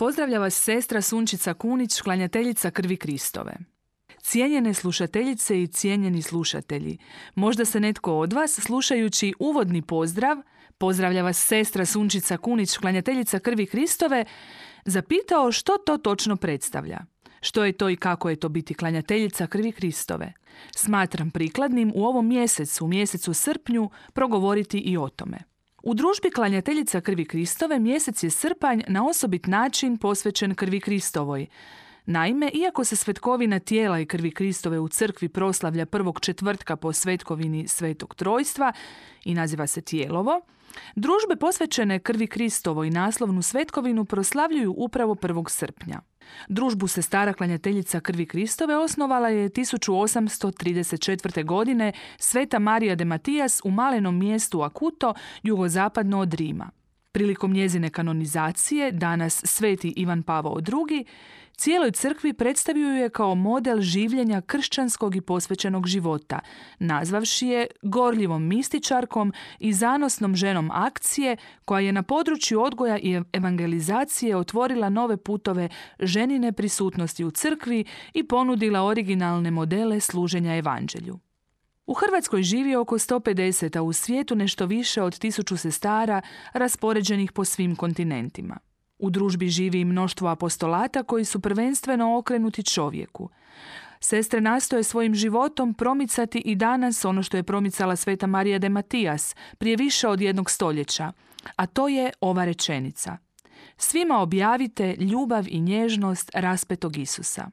Pozdravlja vas sestra Sunčica Kunić, klanjateljica krvi Kristove. Cijenjene slušateljice i cijenjeni slušatelji, možda se netko od vas, slušajući uvodni pozdrav, pozdravlja vas sestra Sunčica Kunić, klanjateljica krvi Kristove, zapitao što to točno predstavlja. Što je to i kako je to biti klanjateljica krvi Kristove? Smatram prikladnim u ovom mjesecu, u mjesecu srpnju, progovoriti i o tome. U družbi klanjateljica krvi Kristove mjesec je srpanj na osobit način posvećen krvi Kristovoj. Naime, iako se svetkovina tijela i krvi Kristove u crkvi proslavlja prvog četvrtka po svetkovini Svetog Trojstva i naziva se tijelovo, družbe posvećene krvi Kristovoj i naslovnu svetkovinu proslavljuju upravo 1. srpnja. Družbu se stara klanjateljica krvi Kristove osnovala je 1834. godine Sveta Marija de Matijas u malenom mjestu Akuto, jugozapadno od Rima. Prilikom njezine kanonizacije, danas sveti Ivan Pavao II, cijeloj crkvi predstavio je kao model življenja kršćanskog i posvećenog života, nazvavši je gorljivom mističarkom i zanosnom ženom akcije koja je na području odgoja i evangelizacije otvorila nove putove ženine prisutnosti u crkvi i ponudila originalne modele služenja evanđelju. U Hrvatskoj živi oko 150, a u svijetu nešto više od tisuću sestara raspoređenih po svim kontinentima. U družbi živi i mnoštvo apostolata koji su prvenstveno okrenuti čovjeku. Sestre nastoje svojim životom promicati i danas ono što je promicala Sveta Marija de Matijas prije više od jednog stoljeća, a to je ova rečenica. Svima objavite ljubav i nježnost raspetog Isusa.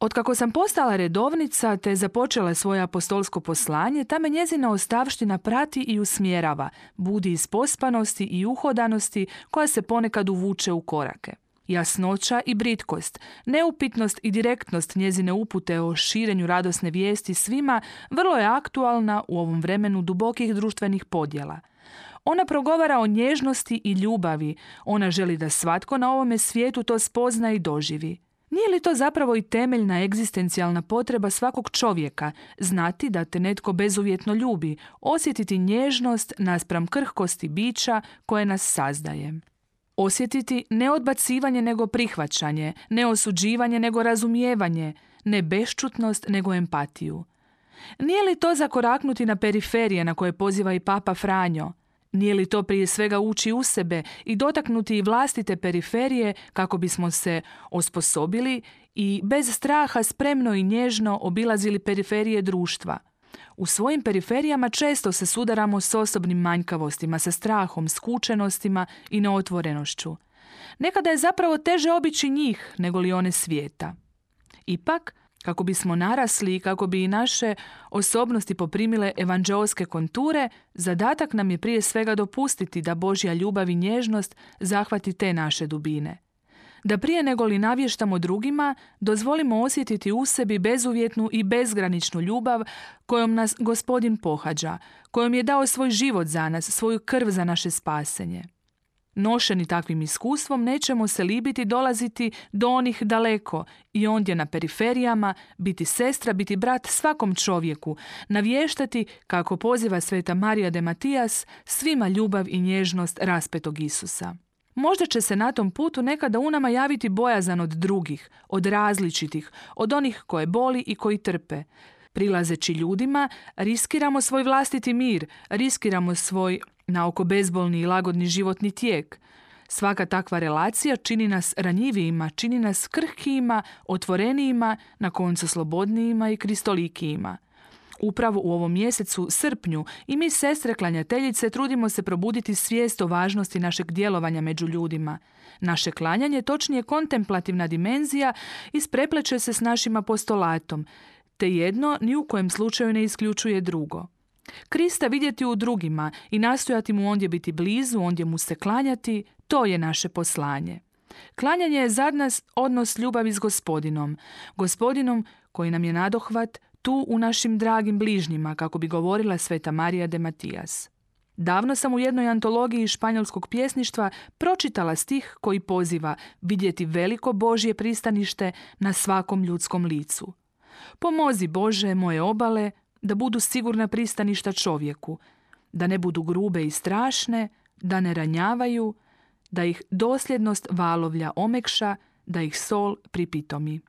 Otkako sam postala redovnica te započela svoje apostolsko poslanje, ta me njezina ostavština prati i usmjerava, budi iz pospanosti i uhodanosti koja se ponekad uvuče u korake. Jasnoća i britkost, neupitnost i direktnost njezine upute o širenju radosne vijesti svima vrlo je aktualna u ovom vremenu dubokih društvenih podjela. Ona progovara o nježnosti i ljubavi, ona želi da svatko na ovome svijetu to spozna i doživi. Nije li to zapravo i temeljna egzistencijalna potreba svakog čovjeka, znati da te netko bezuvjetno ljubi, osjetiti nježnost naspram krhkosti bića koje nas sazdaje? Osjetiti ne odbacivanje nego prihvaćanje, ne osuđivanje nego razumijevanje, ne beščutnost nego empatiju. Nije li to zakoraknuti na periferije na koje poziva i Papa Franjo? Nije li to prije svega ući u sebe i dotaknuti vlastite periferije kako bismo se osposobili i bez straha spremno i nježno obilazili periferije društva? U svojim periferijama često se sudaramo s osobnim manjkavostima, sa strahom, skučenostima i neotvorenošću. Nekada je zapravo teže obići njih nego li one svijeta. Ipak, kako bismo narasli i kako bi i naše osobnosti poprimile evanđeoske konture, zadatak nam je prije svega dopustiti da Božja ljubav i nježnost zahvati te naše dubine. Da prije nego li navještamo drugima, dozvolimo osjetiti u sebi bezuvjetnu i bezgraničnu ljubav kojom nas gospodin pohađa, kojom je dao svoj život za nas, svoju krv za naše spasenje. Nošeni takvim iskustvom nećemo se libiti dolaziti do onih daleko i ondje na periferijama, biti sestra, biti brat svakom čovjeku, navještati, kako poziva sveta Marija de Matijas, svima ljubav i nježnost raspetog Isusa. Možda će se na tom putu nekada u nama javiti bojazan od drugih, od različitih, od onih koje boli i koji trpe. Prilazeći ljudima, riskiramo svoj vlastiti mir, riskiramo svoj naoko bezbolni i lagodni životni tijek. Svaka takva relacija čini nas ranjivijima, čini nas krhkijima, otvorenijima, na koncu slobodnijima i kristolikijima. Upravo u ovom mjesecu, srpnju, i mi sestre klanjateljice trudimo se probuditi svijest o važnosti našeg djelovanja među ljudima. Naše klanjanje, točnije kontemplativna dimenzija, isprepleće se s našim apostolatom, te jedno ni u kojem slučaju ne isključuje drugo. Krista vidjeti u drugima i nastojati mu ondje biti blizu, ondje mu se klanjati, to je naše poslanje. Klanjanje je za nas odnos ljubavi s gospodinom, gospodinom koji nam je nadohvat tu u našim dragim bližnjima, kako bi govorila sveta Marija de Matijas. Davno sam u jednoj antologiji španjolskog pjesništva pročitala stih koji poziva vidjeti veliko Božje pristanište na svakom ljudskom licu. Pomozi Bože moje obale da budu sigurna pristaništa čovjeku, da ne budu grube i strašne, da ne ranjavaju, da ih dosljednost valovlja omekša, da ih sol pripitomi.